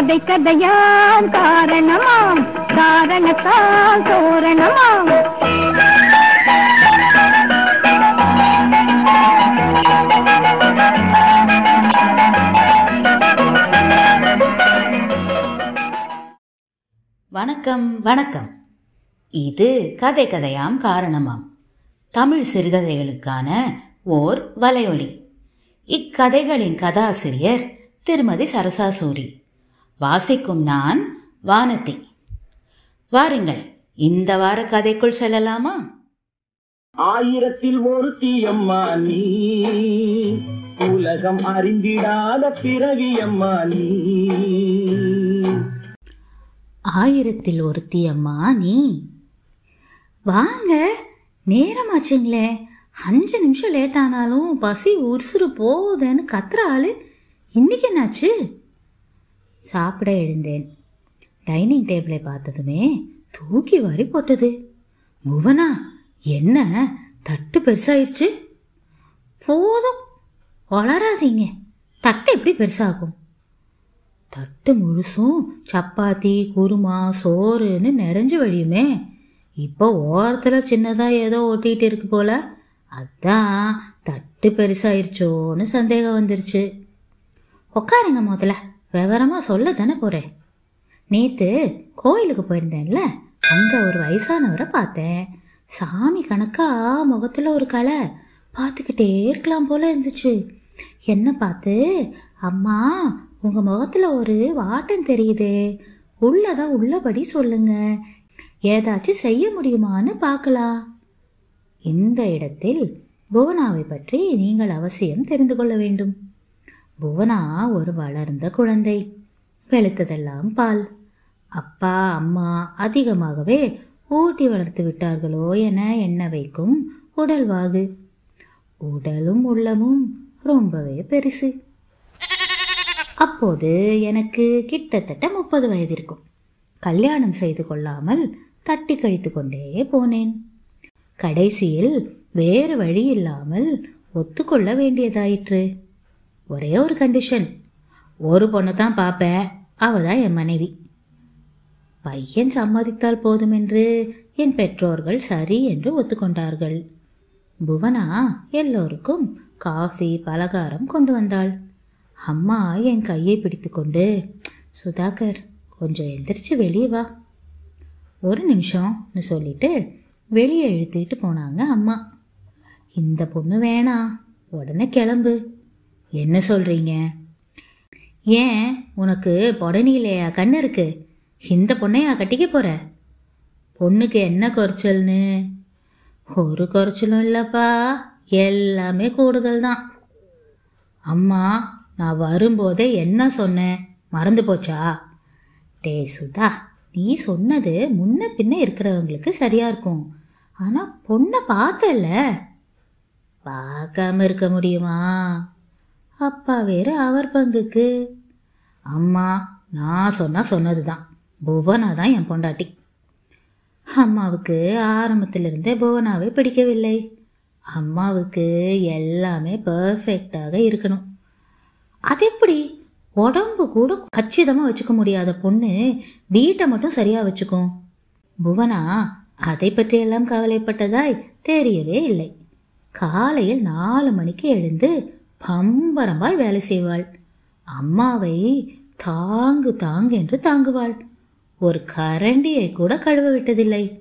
கதை கதையான் காரணமாம் காரணத்தால் தோரணமாம். வணக்கம் வணக்கம். இது கதை கதையாம் காரணமாம். தமிழ் சிறுகதைகளுக்கான ஓர் வலையொலி. இக்கதைகளின் கதாசிரியர் திருமதி சரசாசூரி. வாசிக்கும் நான் வானதி. வாருங்கள் இந்த வார கதைக்குள் செல்லலாமா? ஆயிரத்தில் ஒரு தீயம்மா நீ உலகம் அறிந்திடாத பிறவியம்மா நீ. ஆயிரத்தில் ஒருத்தி அம்மா நீ? வாங்க நேரமாச்சுங்களே. அஞ்சு நிமிஷம் லேட் ஆனாலும் பசி உருசுறு போகுதுன்னு கத்துற ஆளு. இன்னைக்கு என்னாச்சு? சாப்பிட எழுந்தேன். டைனிங் டேபிளை பார்த்ததுமே தூக்கி வாரி போட்டது. புவனா என்ன? தட்டு பெருசாயிருச்சு? போதும். வளராதீங்க. தட்டு எப்படி பெருசாகும்? தட்டு முழுசும் சப்பாத்தி குருமா சோறுன்னு நிறைஞ்சு வழியுமே. இப்போ ஓரத்தில் சின்னதாக ஏதோ ஒட்டிகிட்டு இருக்கு போல. அதான் தட்டு பெருசாயிருச்சோன்னு சந்தேகம் வந்துருச்சு. உட்காருங்க முதல்ல. விவரமாக சொல்ல தானே போகிறேன் நேற்று கோயிலுக்கு போயிருந்தேன்ல அங்கே ஒரு வயசானவரை பார்த்தேன். சாமி கணக்கா முகத்தில் ஒரு கலை பார்த்துக்கிட்டே இருக்கலாம் போல இருந்துச்சு. என்ன பார்த்து அம்மா உங்கள் முகத்தில் ஒரு வாட்டம் தெரியுதே உள்ளதான் உள்ளபடி சொல்லுங்க. ஏதாச்சும் செய்ய முடியுமான்னு பார்க்கலாம். இந்த இடத்தில் புவனாவை பற்றி நீங்கள் அவசியம் தெரிந்து கொள்ள வேண்டும். புவனா ஒரு வளர்ந்த குழந்தை. வெளுத்ததெல்லாம் பால். அப்பா அம்மா அதிகமாகவே ஊட்டி வளர்த்து விட்டார்களோ என எண்ண வைக்கும் உடல்வாகு. உடலும் உள்ளமும் ரொம்பவே பெருசு. அப்போது எனக்கு கிட்டத்தட்ட முப்பது வயது இருக்கும் கல்யாணம் செய்து கொள்ளாமல் தட்டி கழித்து கொண்டே போனேன். கடைசியில் வேறு வழி இல்லாமல் ஒத்துக்கொள்ள வேண்டியதாயிற்று. ஒரே ஒரு கண்டிஷன் ஒரு பொண்ணை தான் பார்ப்பேன் அவ தான் என் மனைவி. பையன் சம்மதித்தால் போதும் என்று என் பெற்றோர்கள் சரி என்று ஒத்துக்கொண்டார்கள். புவனா எல்லோருக்கும் காஃபி பலகாரம் கொண்டு வந்தாள். அம்மா என் கையை பிடித்துக்கொண்டு சுதாகர் கொஞ்சம் எந்திரிச்சு வெளியே வா. ஒரு நிமிஷம்னு சொல்லிட்டு வெளியே இழுத்துக்கிட்டு போனாங்க அம்மா. இந்த பொண்ணு வேணாம் உடனே கிளம்பு. என்ன சொல்றீங்க? ஏன் உனக்கு பொடனிலையா கண் இருக்கு? இந்த பொண்ணையா கட்டிக்க போற? பொண்ணுக்கு என்ன குறைச்சல்னு? ஒரு குறைச்சலும் இல்லைப்பா. எல்லாமே கூடுதல் தான் அம்மா நான் வரும்போதே என்ன சொன்னேன்? மறந்து போச்சா? டே சுதா நீ சொன்னது முன்ன பின்ன இருக்கிறவங்களுக்கு சரியா இருக்கும். ஆனா பொண்ணை பார்த்தல. பார்க்காம இருக்க முடியுமா? அப்பா வேறு அவர் பங்குக்கு. அம்மா நான் சொன்னா சொன்னதுதான். புவனா தான் என் பொண்டாட்டி. அம்மாவுக்கு ஆரம்பத்திலிருந்தே புவனாவே பிடிக்கவில்லை. அம்மாவுக்கு எல்லாமே பர்ஃபெக்டாக இருக்கணும். அது எப்படி? உடம்பு கூட கச்சிதமாக வச்சுக்க முடியாத பொண்ணு வீட்டை மட்டும் சரியாக வச்சுக்கும். புவனா அதை பற்றியெல்லாம் கவலைப்பட்டதாய் தெரியவே இல்லை. காலையில் நாலு மணிக்கு எழுந்து பம்பரமாய் வேலை செய்வாள். அம்மாவை தாங்கு தாங்கு என்று தாங்குவாள். ஒரு கரண்டியை கூட கழுவ விட்டதில்லை.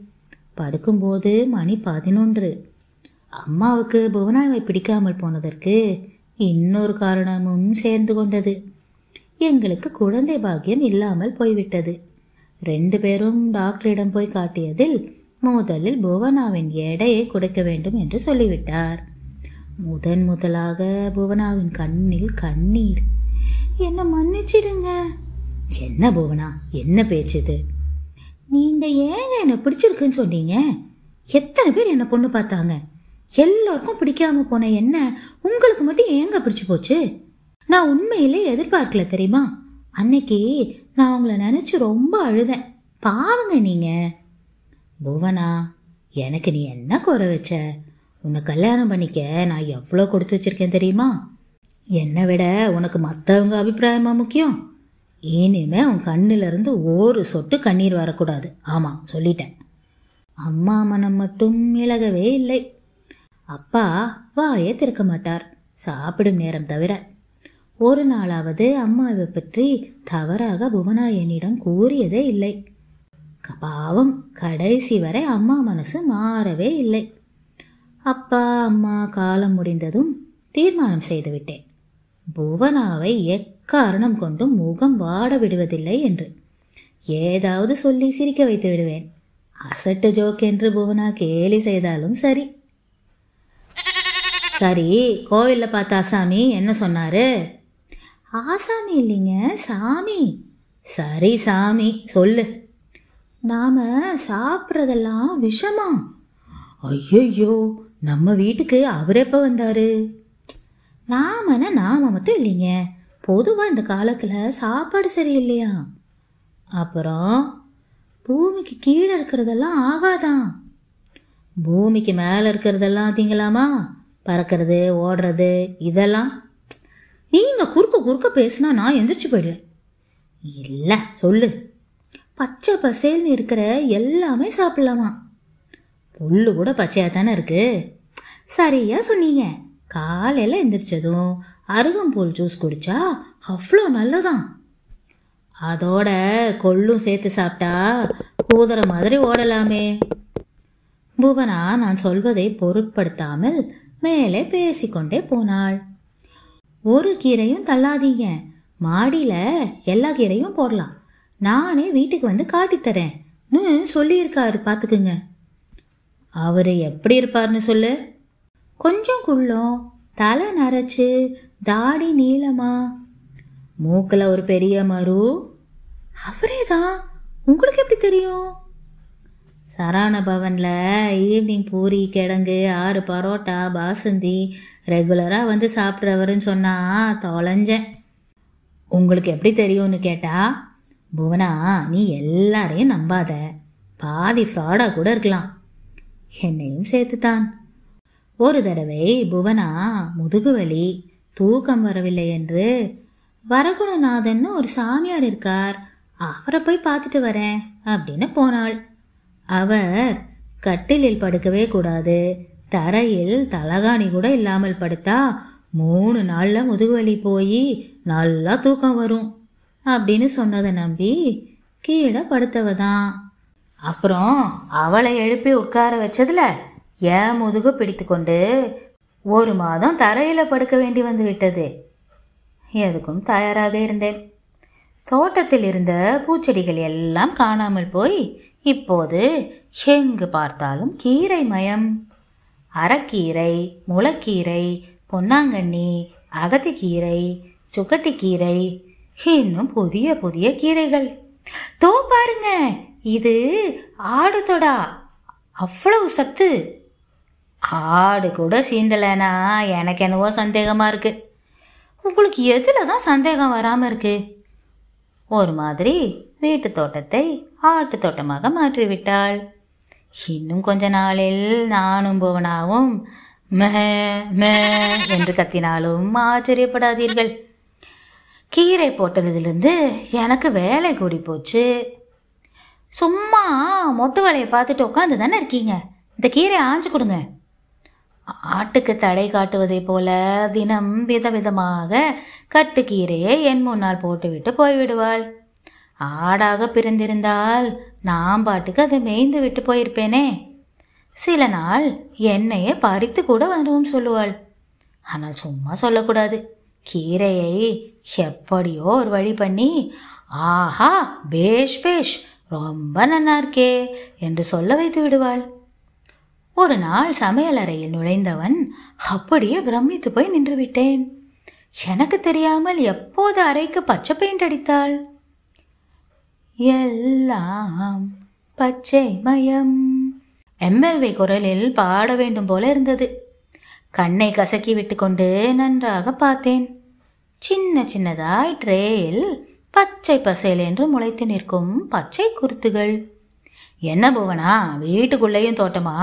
படுக்கும்போது மணி பதினொன்று. அம்மாவுக்கு புவனாவை பிடிக்காமல் போனதற்கு இன்னொரு காரணமும் சேர்ந்து கொண்டது. எங்களுக்கு குழந்தை பாக்கியம் இல்லாமல் போய்விட்டது. ரெண்டு பேரும் டாக்டரிடம் போய் காட்டியதில் முதலில் புவனாவின் எடையை கொடுக்க வேண்டும் என்று சொல்லிவிட்டார். முதன் முதலாக புவனாவின் கண்ணில் கண்ணீர். என்ன மன்னிச்சிடுங்க. என்ன புவனா? என்ன பேச்சுது? நீங்கள் நீங்க ஏங்க என்ன பிடிச்சிருக்குன்னு சொன்னீங்க? எத்தனை பேர் என்ன பொண்ணு பார்த்தாங்க? எல்லாருக்கும் பிடிக்காம போன என்ன உங்களுக்கு மட்டும் ஏங்க பிடிச்சி போச்சு? நான் உண்மையிலே எதிர்பார்க்கல தெரியுமா? அன்னைக்கு நான் உங்களை நினச்சி ரொம்ப அழுதேன். பாவங்க நீங்க. புவனா எனக்கு நீ என்ன குறை வச்ச? உன்னை கல்யாணம் பண்ணிக்க நான் எவ்வளோ கொடுத்து வச்சிருக்கேன் தெரியுமா? என்னை விட உனக்கு மற்றவங்க அபிப்பிராயமா முக்கியம்? இனிமே உன் கண்ணிலிருந்து ஒரு சொட்டு கண்ணீர் வரக்கூடாது. ஆமாம் சொல்லிட்டேன். அம்மா மனம் மட்டும் இழகவே இல்லை. அப்பா வாயே திறக்க மாட்டார். சாப்பிடும் நேரம் தவிர. ஒரு நாளாவது அம்மாவை பற்றி தவறாக புவனா என்னிடம் கூறியதே இல்லை. பாவம் கடைசி வரை அம்மா மனசு மாறவே இல்லை. அப்பா அம்மா காலம் முடிந்ததும் தீர்மானம் செய்துவிட்டேன். புவனாவை எக்காரணம் கொண்டும் முகம் வாட விடுவதில்லை என்று. ஏதாவது சொல்லி சிரிக்க வைத்து விடுவேன். அசட்டு ஜோக் என்று புவனா கேலி செய்தாலும் சரி. சரி கோயிலில் பார்த்த ஆசாமி என்ன சொன்னாரு? ஆசாமி இல்லைங்க சாமி. சரி சாமி சொல்லு. நாம சாப்பிட்றதெல்லாம் விஷமா. ஐயையோ நம்ம வீட்டுக்கு அவர் எப்போ வந்தாரு? நாமனா நாம மட்டும் இல்லைங்க. பொதுவாக இந்த காலத்தில் சாப்பாடு சரியில்லையா? அப்புறம் பூமிக்கு கீழே இருக்கிறதெல்லாம் ஆகாதான். பூமிக்கு மேலே இருக்கிறதெல்லாம் திங்கலாமா? பறக்கிறது ஓடுறது இதெல்லாம். நீங்கள் குறுக்க குறுக்க பேசினா நான் எந்திரிச்சு போயிடுறேன் இல்லை சொல்லு. பச்சை பசேல்னு இருக்கிற எல்லாமே சாப்பிடலாமா? புல்லு கூட பச்சையாக தானே இருக்கு? சரியாக சொன்னீங்க. காலையில் எந்திரிச்சதும் அருகம்புல் ஜூஸ் குடித்தா அவ்வளோ நல்லதான். அதோட கொள்ளும் சேர்த்து சாப்பிட்டா கூதற மாதிரி ஓடலாமே. புவனா நான் சொல்வதை பொருட்படுத்தாமல் மேலே பேசிக்கொண்டே போனாள். ஒரு கீரையும் தள்ளாதீங்க. மாடியில் எல்லா கீரையும் போடலாம். நானே வீட்டுக்கு வந்து காட்டித்தரேன்னு சொல்லியிருக்காரு பார்த்துக்குங்க அவர் எப்படி இருப்பார்னு சொல்லு. கொஞ்சம் குள்ளம் தலை நரைச்சு தாடி நீளமா. மூக்கில் ஒரு பெரிய மரு அவரே தான் உங்களுக்கு எப்படி தெரியும்? சரவண பவனில் ஈவினிங் பூரி கிழங்கு ஆறு பரோட்டா பாசந்தி ரெகுலராக வந்து சாப்பிட்றவருன்னு சொன்னால் தொலைஞ்சேன். உங்களுக்கு எப்படி தெரியும்னு கேட்டா புவனா நீ எல்லாரையும் நம்பாத. பாதி ஃப்ராடாக கூட இருக்கலாம். என்னையும் சேர்த்துத்தான். ஒரு தடவை புவனா முதுகுவலி தூக்கம் வரவில்லை என்று வரகுணநாதன்னு ஒரு சாமியார் இருக்கார் அவரை போய் பார்த்துட்டு வரேன் அப்படின்னு போனாள். அவர் கட்டிலில் படுக்கவே கூடாது தரையில் தலகாணி கூட இல்லாமல் படுத்தா மூணு நாளில் முதுகுவலி போய் நல்லா தூக்கம் வரும் அப்படின்னு சொன்னதை நம்பி கீழே படுத்தவதான். அப்புறம் அவளை எழுப்பி உட்கார வச்சதுல என் முதுகு பிடித்து கொண்டு ஒரு மாதம் தரையில் படுக்க வேண்டி வந்து விட்டது. எதுக்கும் தயாராக இருந்தேன். தோட்டத்தில் இருந்த பூச்செடிகள் எல்லாம் காணாமல் போய் இப்போது எங்கு பார்த்தாலும் கீரை மயம். அரைக்கீரை முளைக்கீரை பொன்னாங்கண்ணி அகத்திக்கீரை சுக்கட்டிக்கீரை இன்னும் புதிய புதிய கீரைகள். தோ பாருங்க இது ஆடு தொடா அவ்வளவு சத்து. ஆடு கூட சீண்டலைனா எனக்கு என்னவோ சந்தேகமாக இருக்கு. உங்களுக்கு எதில் தான் சந்தேகம் வராமல் இருக்கு? ஒரு மாதிரி வீட்டு தோட்டத்தை ஆட்டு தோட்டமாக மாற்றிவிட்டாள். இன்னும் கொஞ்ச நாளில் நானும் புவனாவும் மே மெ என்று கத்தினாலும் ஆச்சரியப்படாதீர்கள். கீரை போட்டதிலிருந்து எனக்கு வேலை கூடி போச்சு. சும்மா மொட்டு வேலையை பார்த்துட்டு உட்காந்து தானே இருக்கீங்க? இந்த கீரை ஆஞ்சு கொடுங்க. ஆட்டுக்கு தடை காட்டுவதைப் போல தினம் விதவிதமாக கட்டுக்கீரையை என் முன்னால் போட்டுவிட்டு போய்விடுவாள். ஆடாக பிறந்திருந்தால் நான் பாட்டுக்கு அதை மேய்ந்து விட்டு போயிருப்பேனே. சில நாள் என்னையே பறித்து கூட வருவோம் சொல்லுவாள். ஆனால் சும்மா சொல்லக்கூடாது. கீரையை எப்படியோ ஒரு வழி பண்ணி ஆஹா பேஷ் பேஷ் ரொம்ப நன்னா இருக்கே என்று சொல்ல வைத்து விடுவாள். ஒரு நாள் சமையலறையில் நுழைந்தவன் அப்படியே பிரமித்து போய் நின்று விட்டேன். எனக்கு தெரியாமல் எப்போது அறைக்கு பச்சை பெயிண்ட் அடித்தாள்? எல்லாம் பச்சை மயம். எம்எல்வி குரலில் பாட வேண்டும் போல இருந்தது. கண்ணை கசக்கி விட்டுக்கொண்டு நன்றாக பார்த்தேன். சின்ன சின்னதாய் ட்ரேயில் பச்சை பசேல் என்று முளைத்து நிற்கும் பச்சை குருத்துகள். என்ன புவனா வீட்டுக்குள்ளேயும் தோட்டமா?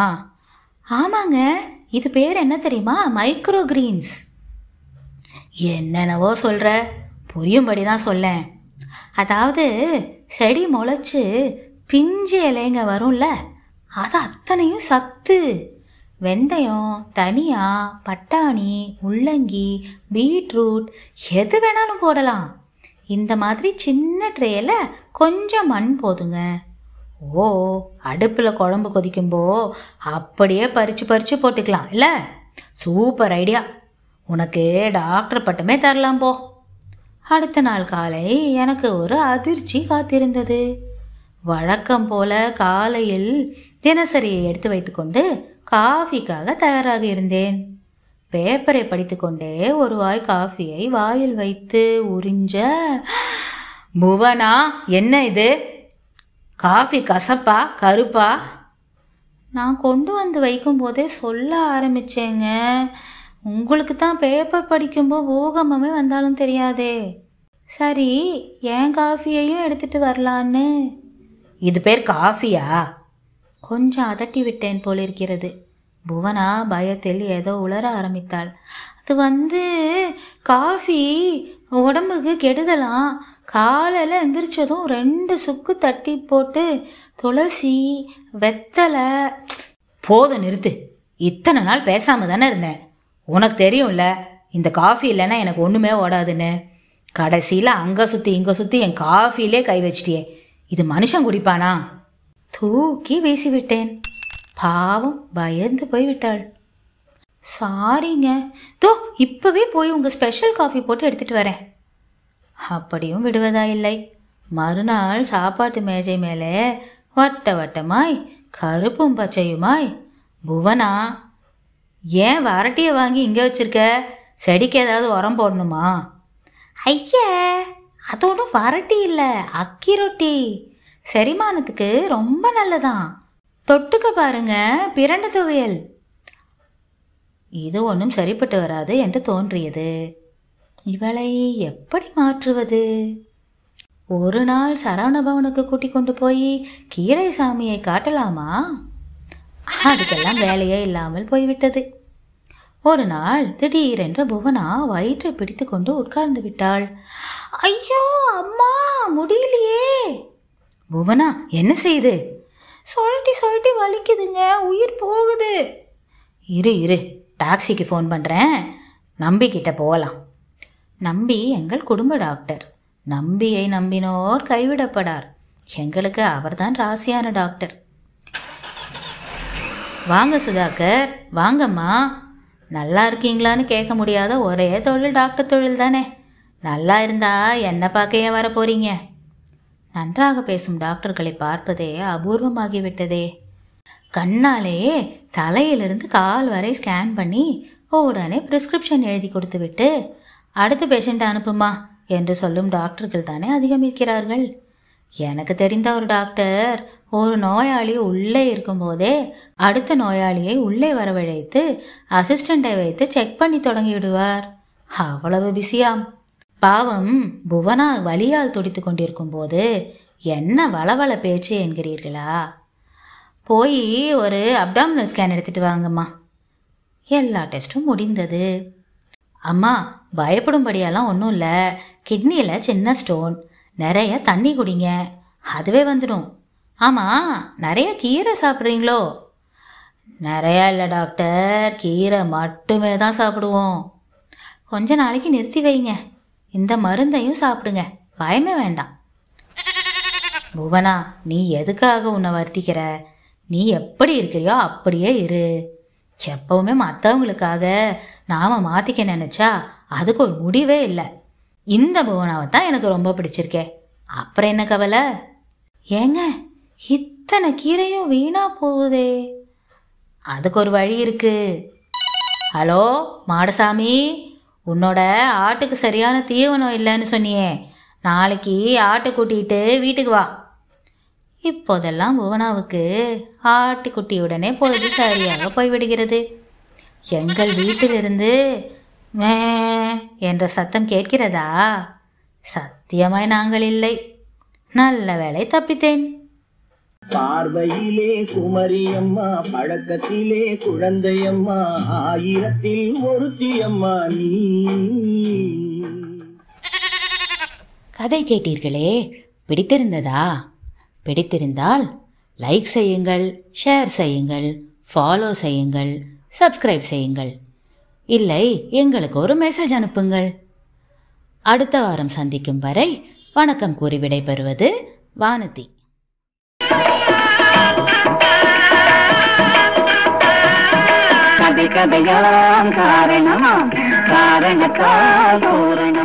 ஆமாங்க இது பேர் என்ன தெரியுமா? Microgreens. என்னென்னவோ சொல்ற புரியும்படி தான் சொல்லேன். அதாவது செடி முளைச்சு பிஞ்சு இலைங்க வரும்ல அது அத்தனையும் சத்து. வெந்தயம் தனியா பட்டாணி முள்ளங்கி பீட்ரூட் எது வேணாலும் போடலாம். இந்த மாதிரி சின்ன ட்ரேயில் கொஞ்சம் மண் போதுங்க. ஓ அடுப்பில் குழம்பு கொதிக்கும்போ அப்படியே பறித்து பறித்து போட்டுக்கலாம் இல்லை? Super idea. உனக்கு டாக்டர் பட்டமே தரலாம் போ. அடுத்த நாள் காலை எனக்கு ஒரு அதிர்ச்சி காத்திருந்தது. வழக்கம் போல காலையில் தினசரியை எடுத்து வைத்துக்கொண்டு காஃபிக்காக தயாராக இருந்தேன். பேப்பரை படித்துக்கொண்டே ஒரு வாய் காஃபியை வாயில் வைத்து உறிஞ்ச புவனா என்ன இது? காஃபி கசப்பா? கருப்பா? நான் கொண்டு வந்து வைக்கும்போதே சொல்ல ஆரம்பிச்சேங்க. உங்களுக்கு தான் பேப்பர் படிக்கும்போது பூகம்பமே வந்தாலும் தெரியாதே. சரி என் காஃபியையும் எடுத்துட்டு வரலான்னு? இது பேர் காஃபியா? கொஞ்சம் அதட்டி விட்டேன் போலிருக்கிறது. புவனா பயத்தில் ஏதோ உளர ஆரம்பித்தாள். அது வந்து காஃபி. உடம்புக்கு கெடுதலாம். காலையில் எந்திரிச்சதும் ரெண்டு சுக்கு தட்டி போட்டு துளசி வெத்தலை. போதும் நிறுத்து. இத்தனை நாள் பேசாம தானே இருந்தேன் உனக்கு தெரியும்ல இந்த காஃபி இல்லைன்னா எனக்கு ஒன்றுமே ஓடாதுன்னு. கடைசியில் அங்கே சுற்றி இங்கே சுற்றி என் காஃபிலே கை வச்சிட்டியே. இது மனுஷன் குடிப்பானா? தூக்கி வீசிவிட்டேன். பாவம் பயந்து போய்விட்டாள். சாரிங்க. தோ இப்போவே போய் உங்கள் ஸ்பெஷல் காஃபி போட்டு எடுத்துகிட்டு வரேன். அப்படியும் விடுவதா இல்லை. மறுநாள் சாப்பாட்டு மேஜை மேலே வட்ட வட்டமாய் கருப்பும் பச்சையுமாய் புவனா ஏன் வரட்டியை வாங்கி இங்கே வச்சிருக்க? செடிக்கு ஏதாவது உரம் போடணுமா? ஐயா அது ஒன்றும் வரட்டி இல்லை. அக்கி ரொட்டி. செரிமானத்துக்கு ரொம்ப நல்லதான். தொட்டுக்க பாருங்க பிரண்ட துவையல். இது ஒன்றும் சரிப்பட்டு வராது என்று தோன்றியது. இவளை எப்படி மாற்றுவது? ஒரு நாள் சரவணபவனுக்கு கூட்டிக் கொண்டு போய் கீரை சாமியை காட்டலாமா? அதுக்கெல்லாம் வேலையே இல்லாமல் போய்விட்டது. ஒரு நாள் திடீரென்று புவனா வயிற்றை பிடித்து கொண்டு உட்கார்ந்து விட்டாள். ஐயோ அம்மா முடியலையே. புவனா என்ன செய்யுது சொல்லிட்டு சொல்லிட்டு வலிக்குதுங்க. உயிர் போகுது. இரு இரு. டாக்ஸிக்கு ஃபோன் பண்ணுறேன் நம்பி கிட்ட போகலாம் நம்பி எங்கள் குடும்ப டாக்டர். நம்பியை நம்பினோர் கைவிடப்படார். எங்களுக்கு அவர்தான் ராசியான டாக்டர். வாங்க சுதாகர். வாங்கம்மா. நல்லா இருக்கீங்களான்னு கேட்க முடியாத ஒரே தொழில் டாக்டர் தொழில் தானே நல்லா இருந்தா என்ன பார்க்க ஏன் வர போறீங்க? நன்றாக பேசும் டாக்டர்களை பார்ப்பதே அபூர்வமாகிவிட்டதே. கண்ணாலேயே தலையிலிருந்து கால் வரை ஸ்கேன் பண்ணி உடனே பிரிஸ்கிரிப்ஷன் எழுதி கொடுத்துவிட்டு அடுத்த பேஷண்ட் அனுப்புமா? என்று சொல்லும் டாக்டர்கள் தானே அதிகம் இருக்கிறார்கள். எனக்கு தெரிந்த ஒரு டாக்டர் ஒரு நோயாளி உள்ளே இருக்கும்போதே அடுத்த நோயாளியை உள்ளே வரவழைத்து அசிஸ்டண்டை வைத்து செக் பண்ணி தொடங்கி விடுவார் அவ்வளவு பிஸியாம். பாவம் புவனா வலியால் துடித்து கொண்டிருக்கும் போது என்ன வளவள பேச்சு என்கிறீர்களா? போய் ஒரு அப்டாமினல் ஸ்கேன் எடுத்துட்டு வாங்கம்மா. எல்லா டெஸ்ட்டும் முடிந்தது. அம்மா பயப்படும்படியெல்லாம் ஒன்றும் இல்லை. கிட்னியில் சின்ன ஸ்டோன். நிறைய தண்ணி குடிங்க. அதுவே வந்துடும். ஆமாம் நிறைய கீரை சாப்பிட்றீங்களோ? நிறையா இல்லை டாக்டர். கீரை மட்டுமே தான் சாப்பிடுவோம். கொஞ்ச நாளைக்கு நிறுத்தி வைங்க. இந்த மருந்தையும் சாப்பிடுங்க. பயமே வேண்டாம். புவனா நீ எதுக்காக உன்னை வருத்திக்கிற? நீ எப்படி இருக்கிறியோ அப்படியே இரு. எப்பவுமே மற்றவங்களுக்காக நாம மாத்திக்க நினைச்சா அதுக்கு ஒரு முடிவே இல்லை. இந்த புவனாவை தான் எனக்கு ரொம்ப பிடிச்சிருக்கே. அப்புறம் என்ன கவலை? ஏங்க இத்தனை கீரையும் வீணா போகுதே. அதுக்கு ஒரு வழி இருக்கு. ஹலோ மாடசாமி? உன்னோட ஆட்டுக்கு சரியான தீவனம் இல்லைன்னு சொன்னியே. நாளைக்கு ஆட்டை கூட்டிகிட்டு வீட்டுக்கு வா. இப்போதெல்லாம் புவனாவுக்கு ஆட்டுக்குட்டியுடனே பொழுது சரியாக போய்விடுகிறது எங்கள் வீட்டிலிருந்து மே என்ற சத்தம் கேட்கிறதா? சத்தியமாய் நாங்கள் இல்லை. நல்ல வேளை தப்பித்தேன். பார்வையிலே குமரியம்மா பழக்கத்திலே குழந்தையம்மா ஆயிரத்தில் ஒருத்தியம்மா நீ. கதை கேட்டீர்களே பிடித்திருந்ததா? பிடித்திருந்தால் லைக் செய்யுங்கள் ஷேர் செய்யுங்கள் ஃபாலோ செய்யுங்கள் சப்ஸ்கிரைப் செய்யுங்கள். இல்லை எங்களுக்கு ஒரு மெசேஜ் அனுப்புங்கள். அடுத்த வாரம் சந்திக்கும் வரை வணக்கம் கூறி விடைபெறுவது வானதி. கதை கதையாம் காரணமாம் காரணத்தால் தோரணமாம்